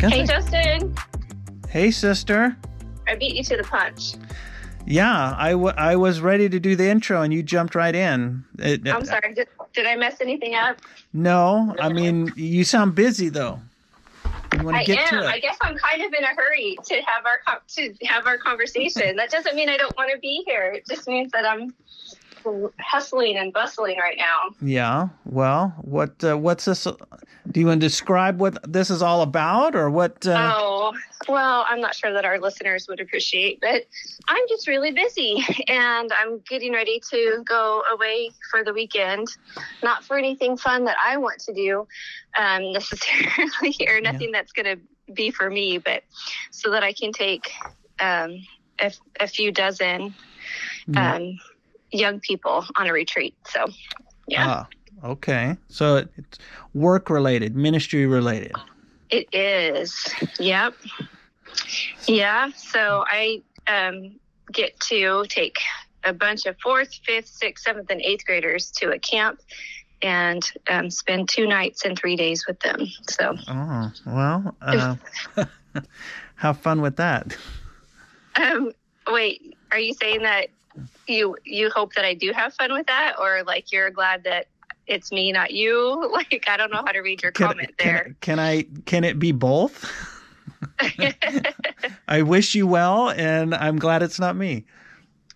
Hey, Justin. Hey, sister. I beat you to the punch. Yeah, I, w- I was ready to do the intro and you jumped right in. It, I'm sorry. Did, did I mess anything up? No, I mean, you sound busy though. I am. I guess I'm kind of in a hurry to have our to have our conversation. that doesn't mean I don't want to be here. It just means that I'm hustling and bustling right now. Yeah. Well, what uh, what's this? Do you want to describe what this is all about, or what? Uh... Oh, well, I'm not sure that our listeners would appreciate, but I'm just really busy, and I'm getting ready to go away for the weekend. Not for anything fun that I want to do um, necessarily, or nothing yeah. that's going to be for me, but so that I can take um, a, a few dozen. Um, young people on a retreat. So, yeah. Ah, okay. So it's work related, ministry related. It is. Yep. Yeah. So I um, get to take a bunch of fourth, fifth, sixth, seventh, and eighth graders to a camp and um, spend two nights and three days with them. So. Oh well. Uh, have fun with that. Um. Wait. Are you saying that you you hope that I do have fun with that, or like you're glad that it's me, not you? Like I don't know how to read your can, comment there. Can, can I? Can it be both? I wish you well, and I'm glad it's not me.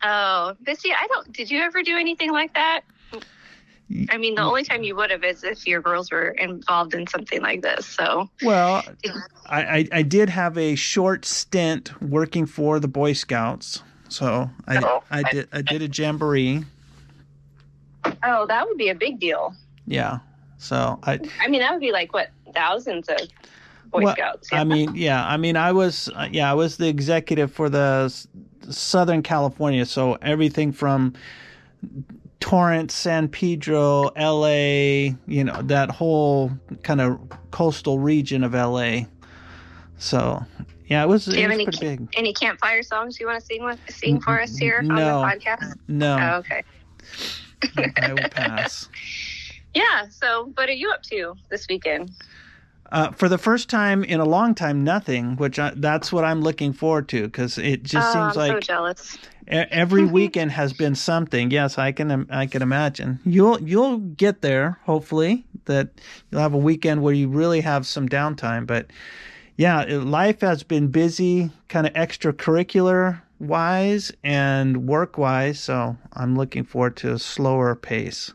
Oh, but see, I don't. Did you ever do anything like that? I mean, the only time you would have is if your girls were involved in something like this. So, well, I, I, I did have a short stint working for the Boy Scouts so I, oh, I did I did a jamboree. Oh, that would be a big deal. Yeah. So I. I mean, that would be like what thousands of Boy well, Scouts. Yeah. I mean, yeah. I mean, I was yeah, I was the executive for the Southern California, so everything from Torrance, San Pedro, L.A. You know that whole kind of coastal region of L.A. So yeah, it was. Do you have any, big. any campfire songs you want to sing with, sing for us here no, on the podcast? No. Oh, okay. I will pass. Yeah. So, what are you up to this weekend? Uh, for the first time in a long time, nothing. Which I, that's what I'm looking forward to because it just oh, seems I'm like so jealous. every weekend has been something. Yes, I can. I can imagine. You'll you'll get there. Hopefully, that you'll have a weekend where you really have some downtime. But yeah, life has been busy, kind of extracurricular wise and work wise. So I'm looking forward to a slower pace.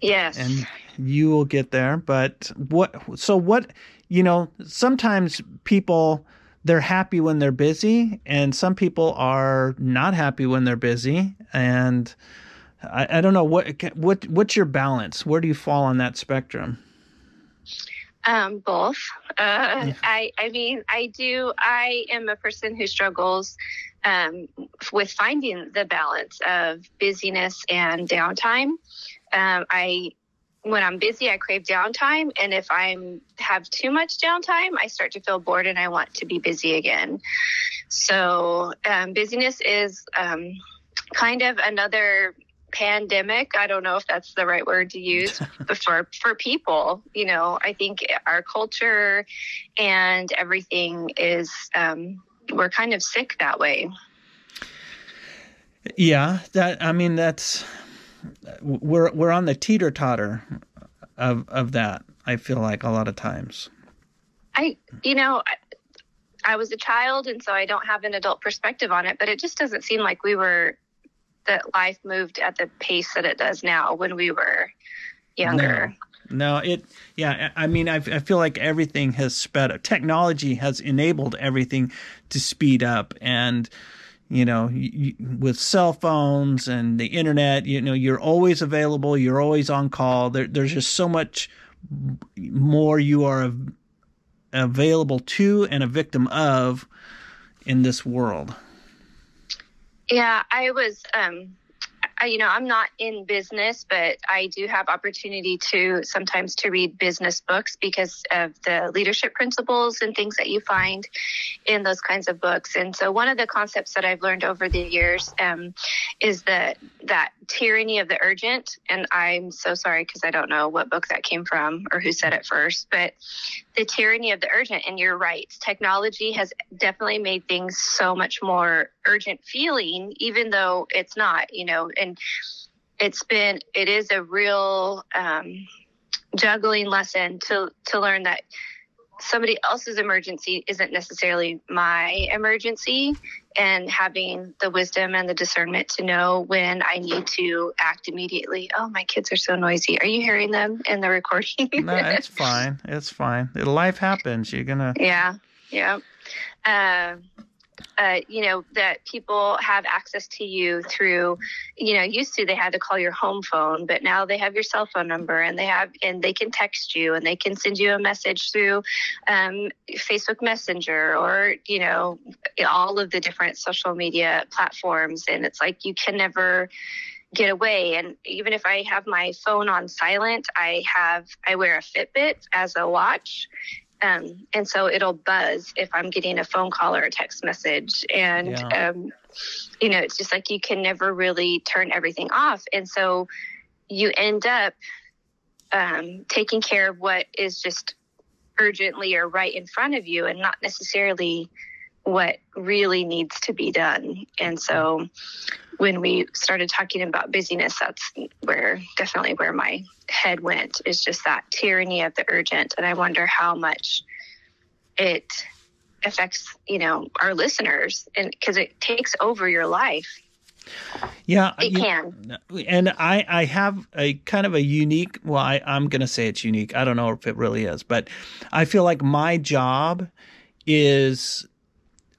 Yes. And you will get there. But what, so what, you know, sometimes people, they're happy when they're busy, and some people are not happy when they're busy. And I, I don't know what, what, what's your balance? Where do you fall on that spectrum? Um, both. Uh, I, I mean, I do. I am a person who struggles um, with finding the balance of busyness and downtime. Um, I, when I'm busy, I crave downtime, and if I'm have too much downtime, I start to feel bored and I want to be busy again. So, um, busyness is um, kind of another pandemic i don't know if that's the right word to use for for people you know i think our culture and everything is um, we're kind of sick that way. Yeah that i mean that's we're we're on the teeter totter of of that i feel like a lot of times. I you know I, I was a child and so i don't have an adult perspective on it but it just doesn't seem like we were that life moved at the pace that it does now when we were younger. No, no it, yeah, I mean, I, I feel like everything has sped up. Technology has enabled everything to speed up. And, you know, you, with cell phones and the internet, you know, you're always available, you're always on call. There, there's just so much more you are available to and a victim of in this world. Yeah, I was. Um, I, you know, I'm not in business, but I do have opportunity to sometimes to read business books because of the leadership principles and things that you find in those kinds of books. And so, one of the concepts that I've learned over the years um, is that that tyranny of the urgent. And I'm so sorry because I don't know what book that came from or who said it first, but the tyranny of the urgent. And you're right, technology has definitely made things so much more urgent feeling, even though it's not. You know, and it's been it is a real um, juggling lesson to to learn that somebody else's emergency isn't necessarily my emergency and having the wisdom and the discernment to know when I need to act immediately. Oh, my kids are so noisy. Are you hearing them in the recording? no, it's fine. It's fine. Life happens. You're going to. Yeah. Yeah. Uh, uh, you know that people have access to you through you know used to they had to call your home phone but now they have your cell phone number and they have and they can text you and they can send you a message through um, facebook messenger or you know all of the different social media platforms. And it's like you can never get away. And even if i have my phone on silent i have i wear a fitbit as a watch um, and so it'll buzz if I'm getting a phone call or a text message. And, yeah. um, you know, it's just like you can never really turn everything off. And so you end up um, taking care of what is just urgently or right in front of you and not necessarily what really needs to be done. And so when we started talking about busyness, that's where definitely where my head went is just that tyranny of the urgent. And I wonder how much it affects, you know, our listeners and because it takes over your life. Yeah, it you, can. And I, I have a kind of a unique. Well, I, I'm going to say it's unique. I don't know if it really is, but I feel like my job is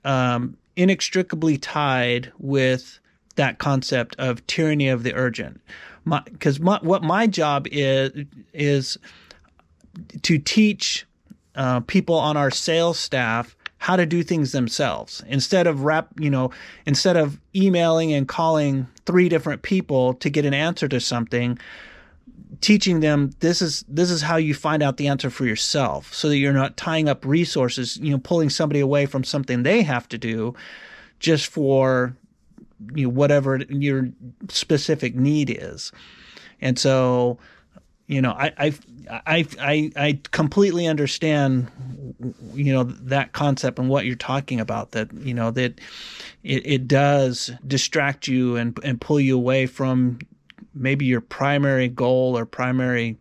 um, inextricably tied with that concept of tyranny of the urgent. Because what my job is is to teach uh, people on our sales staff how to do things themselves instead of rap you know instead of emailing and calling three different people to get an answer to something teaching them this is this is how you find out the answer for yourself so that you're not tying up resources you know pulling somebody away from something they have to do just for you know, whatever your specific need is. And so, you know, I, I, I, I, I completely understand, you know, that concept and what you're talking about. That you know that it, it does distract you and and pull you away from maybe your primary goal or primary,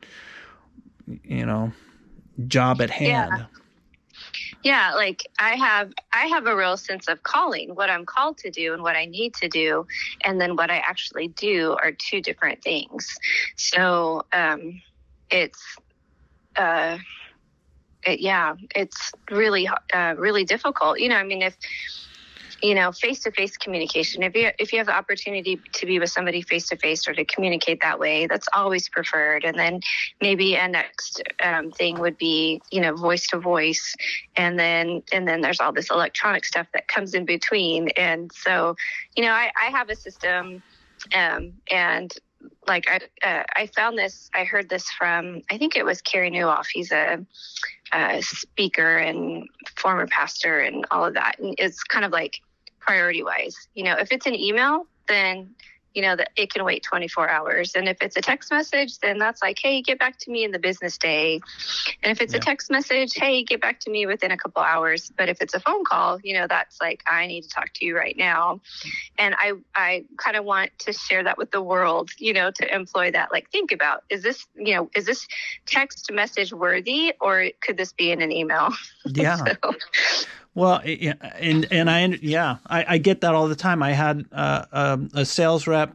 you know, job at hand. Yeah yeah like i have i have a real sense of calling what i'm called to do and what i need to do and then what i actually do are two different things. So um it's uh it, yeah it's really uh really difficult. You know i mean if you know face to face communication. If you if you have the opportunity to be with somebody face to face or to communicate that way that's always preferred. And then maybe a next um, thing would be you know voice to voice. And then and then there's all this electronic stuff that comes in between. And so you know i, I have a system um, and like I, uh, I found this i heard this from i think it was Carey Nieuwhof he's a, a speaker and former pastor and all of that. And it's kind of like priority wise. You know, if it's an email, then you know that it can wait 24 hours. And if it's a text message then that's like hey get back to me in the business day. And if it's yeah. a text message hey get back to me within a couple hours. But if it's a phone call you know that's like i need to talk to you right now. And i i kind of want to share that with the world you know to employ that. Like think about is this you know is this text message worthy or could this be in an email? Yeah. So, well, and and I yeah I, I get that all the time. I had uh, um, a sales rep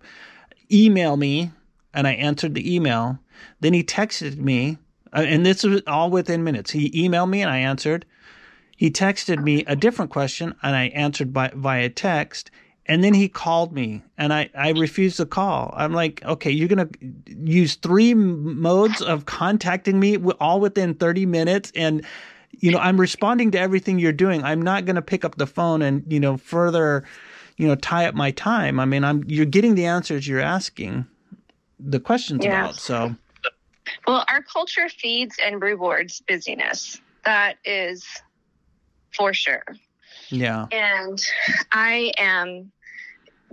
email me, and I answered the email. Then he texted me, uh, and this was all within minutes. He emailed me, and I answered. He texted me a different question, and I answered by via text. And then he called me, and I I refused the call. I'm like, okay, you're gonna use three modes of contacting me all within 30 minutes, and you know, I'm responding to everything you're doing. I'm not going to pick up the phone and, you know, further, you know, tie up my time. I mean, I'm you're getting the answers you're asking the questions yeah. about. So, well, our culture feeds and rewards busyness. That is for sure. Yeah. And I am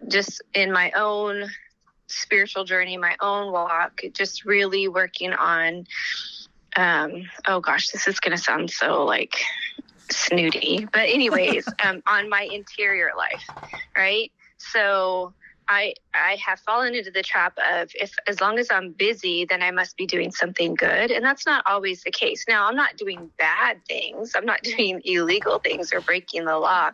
just in my own spiritual journey, my own walk, just really working on um oh gosh, this is going to sound so like snooty. But anyways, um on my interior life, right? So I I have fallen into the trap of if as long as I'm busy, then I must be doing something good, and that's not always the case. Now I'm not doing bad things, I'm not doing illegal things or breaking the law,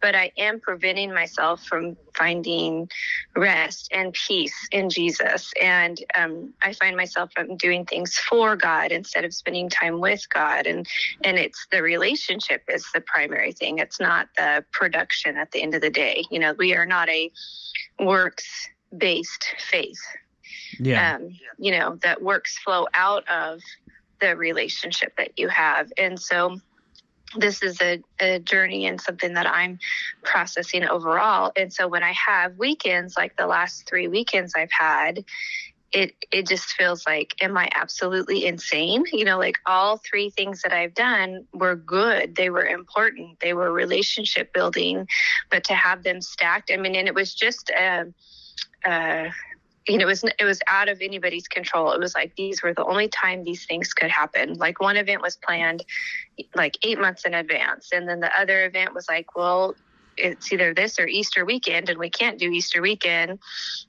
but I am preventing myself from finding rest and peace in Jesus, and um, I find myself I'm doing things for God instead of spending time with God, and and it's the relationship is the primary thing. It's not the production at the end of the day. You know, we are not a works based faith. Yeah. Um, you know, that works flow out of the relationship that you have. And so this is a, a journey and something that I'm processing overall. And so when I have weekends, like the last three weekends I've had, it it just feels like am i absolutely insane you know like all three things that i've done were good they were important they were relationship building but to have them stacked i mean and it was just a, uh, you know, it was it was out of anybody's control. It was like these were the only time these things could happen. Like one event was planned like eight months in advance, and then the other event was like, well, it's either this or Easter weekend, and we can't do Easter weekend.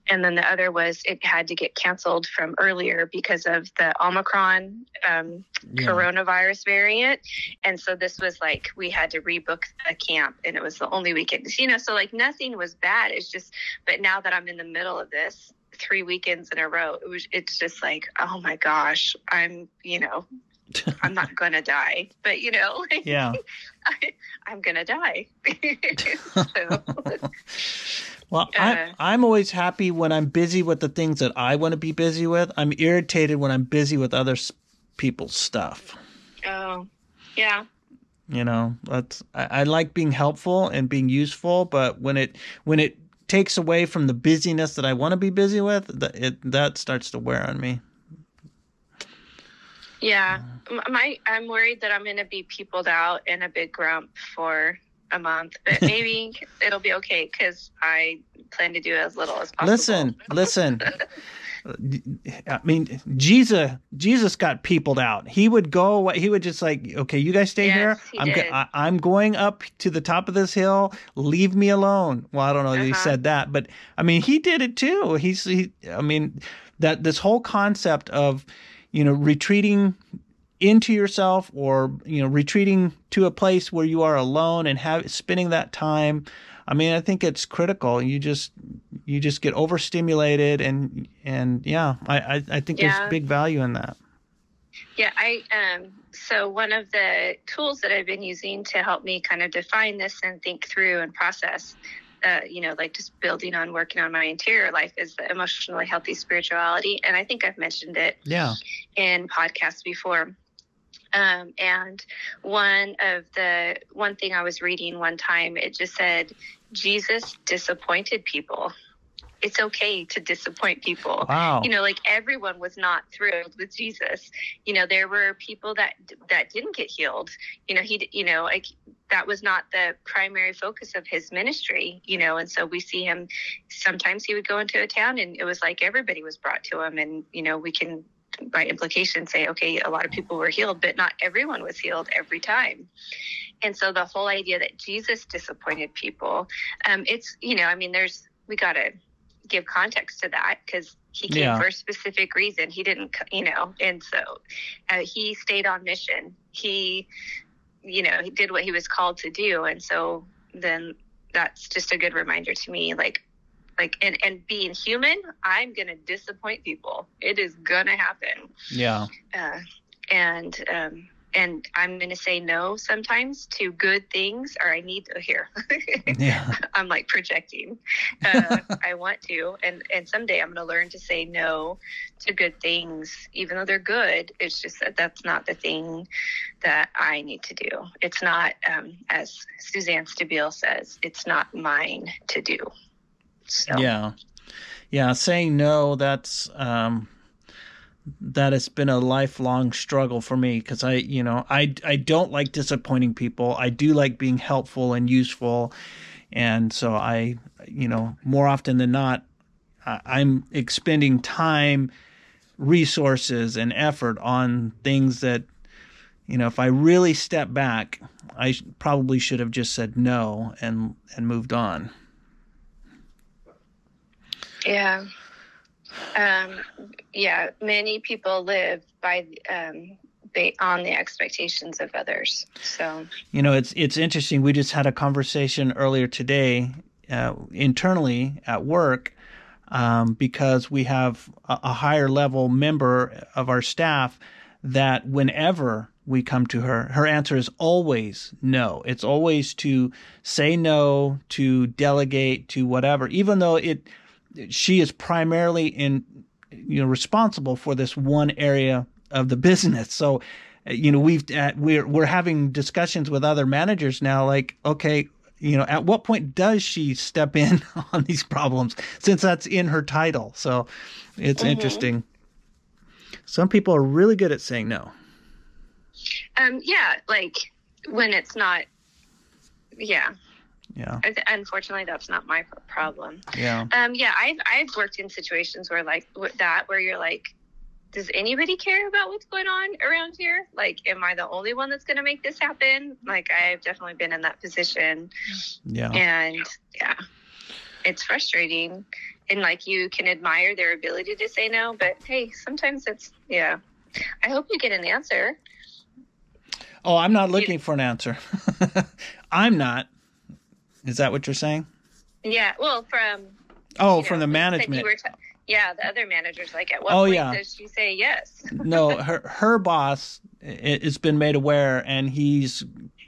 And then the other was it had to get canceled from earlier because of the Omicron um, yeah. coronavirus variant. And so this was like we had to rebook a camp, and it was the only weekend. You know, so like nothing was bad. It's just, but now that I'm in the middle of this, three weekends in a row, it was. It's just like, oh my gosh, I'm, you know, I'm not gonna die, but you know, like, yeah, I, am gonna die. well, uh, I'm I'm always happy when I'm busy with the things that I want to be busy with. I'm irritated when I'm busy with other people's stuff. Oh, yeah. You know, that's I, I like being helpful and being useful, but when it when it takes away from the busyness that I want to be busy with, that it that starts to wear on me. Yeah, my I'm worried that I'm going to be peopled out in a big grump for a month, but maybe it'll be okay because I plan to do as little as possible. Listen, listen. I mean, Jesus, Jesus got peopled out. He would go away. He would just like, okay, you guys stay yes, here. I'm, go- I, am going up to the top of this hill. Leave me alone. Well, I don't know uh-huh. if he uh-huh. said that, but I mean, he did it too. He's, he, I mean, that this whole concept of, you know, retreating into yourself or, you know, retreating to a place where you are alone and have spending that time. I mean, I think it's critical. You just you just get overstimulated and and yeah, I I, I think yeah. there's big value in that. Yeah, I um so one of the tools that I've been using to help me kind of define this and think through and process uh, you know, like just building on working on my interior life is the emotionally healthy spirituality. And I think I've mentioned it yeah. in podcasts before. Um, and one of the one thing I was reading one time, it just said Jesus disappointed people it's okay to disappoint people. Wow. You know, like everyone was not thrilled with Jesus. You know, there were people that that didn't get healed. You know, he you know, like that was not the primary focus of his ministry, you know, and so we see him sometimes he would go into a town and it was like everybody was brought to him and you know, we can by implication say okay, a lot of people were healed, but not everyone was healed every time. And so the whole idea that Jesus disappointed people, um, it's you know, I mean, there's we got to give context to that because he came yeah. for a specific reason. He didn't, you know, and so uh, he stayed on mission. He, you know, he did what he was called to do, and so then that's just a good reminder to me, like, like, and and being human, I'm gonna disappoint people. It is gonna happen. Yeah. Uh, and um, and I'm going to say no sometimes to good things, or I need to hear. Yeah. I'm like projecting. Uh, I want to, and and someday I'm going to learn to say no to good things, even though they're good. It's just that that's not the thing that I need to do. It's not, um, as Suzanne Stabile says, it's not mine to do. So. Yeah. Yeah. Saying no, that's, um, that has been a lifelong struggle for me because I, you know, I, I don't like disappointing people. I do like being helpful and useful. And so I, you know, more often than not, I'm expending time, resources, and effort on things that, you know, if I really step back, I probably should have just said no and and moved on. Yeah. Um, yeah, many people live by um, on the expectations of others. So you know, it's it's interesting. We just had a conversation earlier today uh, internally at work um, because we have a, a higher level member of our staff that whenever we come to her, her answer is always no. It's always to say no, to delegate, to whatever, even though it she is primarily in you know responsible for this one area of the business. So you know we've uh, we're we're having discussions with other managers now like okay you know at what point does she step in on these problems since that's in her title so it's mm-hmm. interesting some people are really good at saying no um yeah like when it's not yeah yeah. Unfortunately that's not my problem. Yeah. Um yeah i've i've worked in situations where like that where you're like does anybody care about what's going on around here? Like am i the only one that's going to make this happen? Like i've definitely been in that position. Yeah. And yeah it's frustrating. And like you can admire their ability to say no but hey sometimes it's yeah. I hope you get an answer. Oh i'm not looking you, for an answer. I'm not is that what you're saying? Yeah. Well, from oh, from the management. Yeah, the other managers like at what oh, point yeah. does she say yes? no, her her boss has been made aware, and he's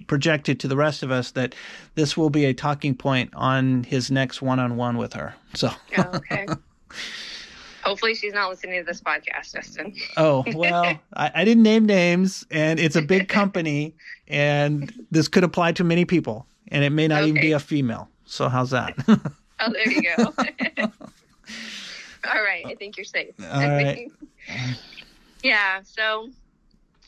projected to the rest of us that this will be a talking point on his next one-on-one with her. So. oh, okay. Hopefully, she's not listening to this podcast, Justin. oh well, I, I didn't name names, and it's a big company, and this could apply to many people and it may not okay. even be a female. So how's that? oh, there you go. All right, I think you're safe. All right. yeah, so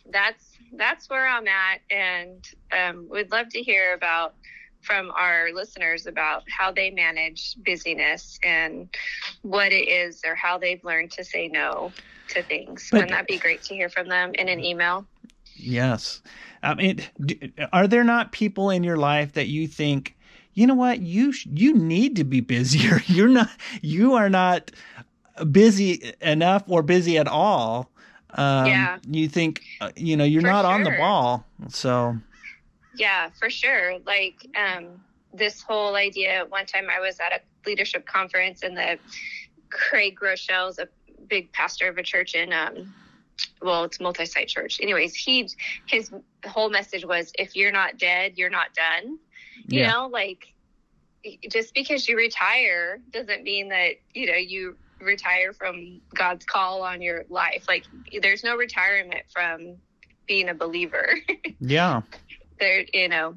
that's that's where I'm at, and um, we'd love to hear about from our listeners about how they manage busyness and what it is or how they've learned to say no to things. But, Wouldn't that be great to hear from them in an email? Yes. I mean, are there not people in your life that you think, you know what, you you need to be busier. You're not. You are not busy enough or busy at all. Um, yeah. You think, uh, you know, you're for not sure. on the ball. So. Yeah, for sure. Like um, this whole idea. One time, I was at a leadership conference, and the Craig Groeschel is a big pastor of a church in um, well, it's multi-site church. Anyways, he his whole message was if you're not dead, you're not done. You yeah. know, like just because you retire doesn't mean that, you know, you retire from God's call on your life. Like there's no retirement from being a believer. yeah. There, you know,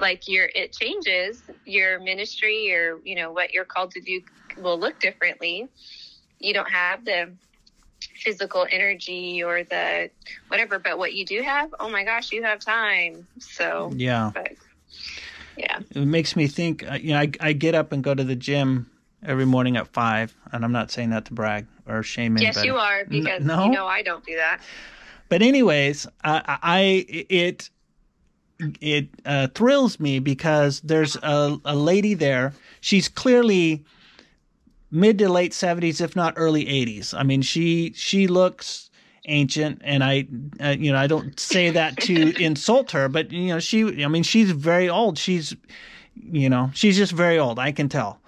like your it changes your ministry or you know what you're called to do will look differently. You don't have the physical energy or the whatever but what you do have oh my gosh you have time. So yeah. but, yeah. It makes me think uh, you know I, I get up and go to the gym every morning at five and i'm not saying that to brag or shame yes you are because no? you know i don't do that. But anyways i, I it it uh, thrills me because there's a, a lady there. She's clearly mid to late 70s if not early 80s i mean she she looks ancient and i uh, you know i don't say that to insult her but you know she i mean she's very old. She's you know she's just very old i can tell.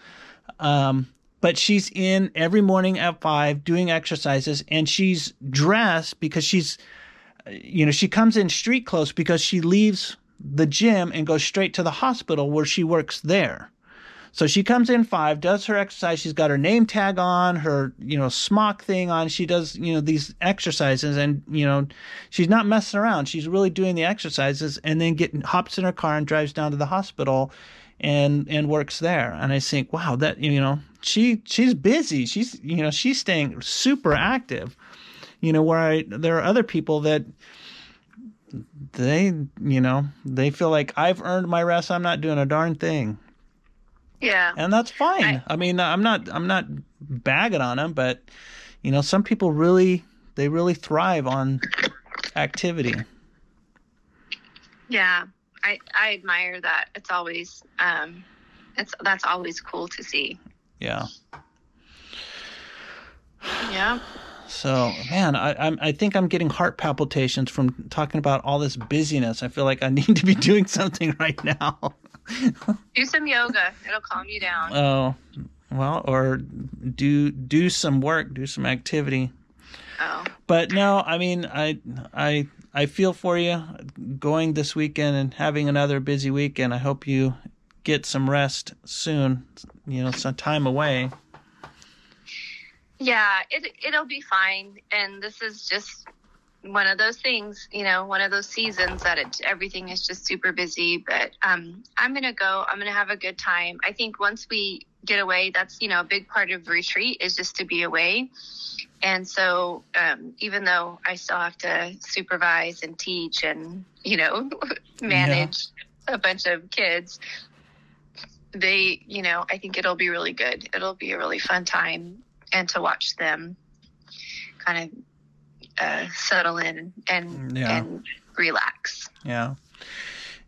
Um but she's in every morning at five doing exercises and she's dressed because she's you know, she comes in street clothes because she leaves the gym and goes straight to the hospital where she works there. So she comes in five, does her exercise. She's got her name tag on, her you know smock thing on. She does you know these exercises, and you know she's not messing around. She's really doing the exercises, and then getting hops in her car and drives down to the hospital, and and works there. And I think, wow, that you know she she's busy. She's you know she's staying super active. You know where I, there are other people that they you know they feel like I've earned my rest. I'm not doing a darn thing. Yeah. And that's fine. I, I mean, I'm not I'm not bagging on them, but you know, some people really they really thrive on activity. Yeah. I I admire that. It's always um it's that's always cool to see. Yeah. Yeah. So, man, I I'm, I think I'm getting heart palpitations from talking about all this busyness. I feel like I need to be doing something right now. do some yoga. It'll calm you down. Oh, well, or do do some work, do some activity. Oh. But no, I mean, I I I feel for you going this weekend and having another busy weekend. I hope you get some rest soon. You know, some time away. Yeah, it it'll be fine. And this is just one of those things, you know, one of those seasons that it, everything is just super busy. But um, I'm gonna go. I'm gonna have a good time. I think once we get away, that's you know a big part of retreat is just to be away. And so, um, even though I still have to supervise and teach and you know manage yeah. a bunch of kids, they, you know, I think it'll be really good. It'll be a really fun time, and to watch them kind of uh, settle in and yeah. and relax. Yeah.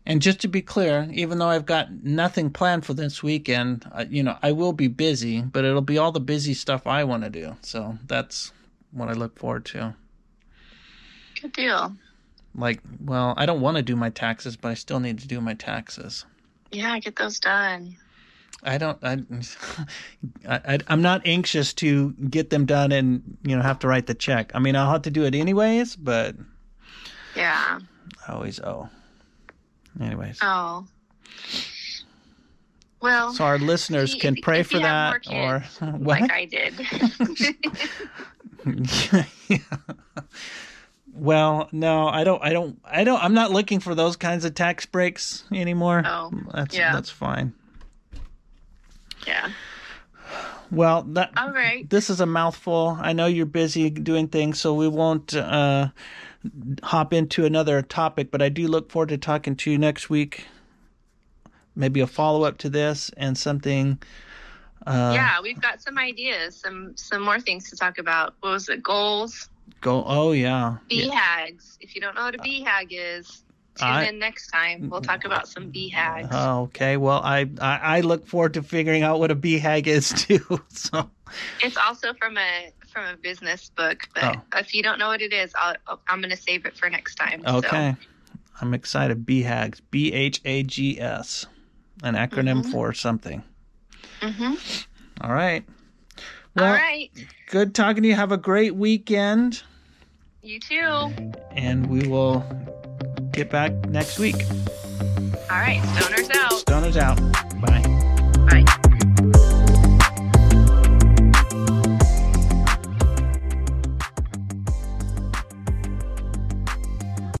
And just to be clear, even though I've got nothing planned for this weekend, uh, you know, I will be busy, but it'll be all the busy stuff I want to do. So that's what I look forward to. Good deal. Like, well, I don't want to do my taxes, but I still need to do my taxes. Yeah, get those done. I don't. I, I, I'm not anxious to get them done and you know have to write the check. I mean, I'll have to do it anyways, but yeah, I always owe. Anyways. Oh. Well, so our listeners can pray for that, or what? Like I did. yeah. Well, no, I don't. I don't. I don't. I'm not looking for those kinds of tax breaks anymore. Oh, that's yeah. that's fine. Yeah. Well, that all right. This is a mouthful. I know you're busy doing things, so we won't uh, hop into another topic. But I do look forward to talking to you next week. Maybe a follow up to this and something. Uh, yeah, we've got some ideas, some some more things to talk about. What was it? Goals. Go. Oh yeah. BHAGs. Yeah. If you don't know what a BHAG is, tune I, in next time. We'll talk about some BHAGs. Oh, okay. Well, I, I, I look forward to figuring out what a BHAG is too. So it's also from a from a business book, but oh. if you don't know what it is, I'll, I'm going to save it for next time. Okay. So. I'm excited. BHAGs. B H A G S. An acronym mm-hmm. for something. Mm-hmm. All right. Well, All right. Good talking to you. Have a great weekend. You too. And we will get back next week. All right. Stoners out. Stoners out. Bye.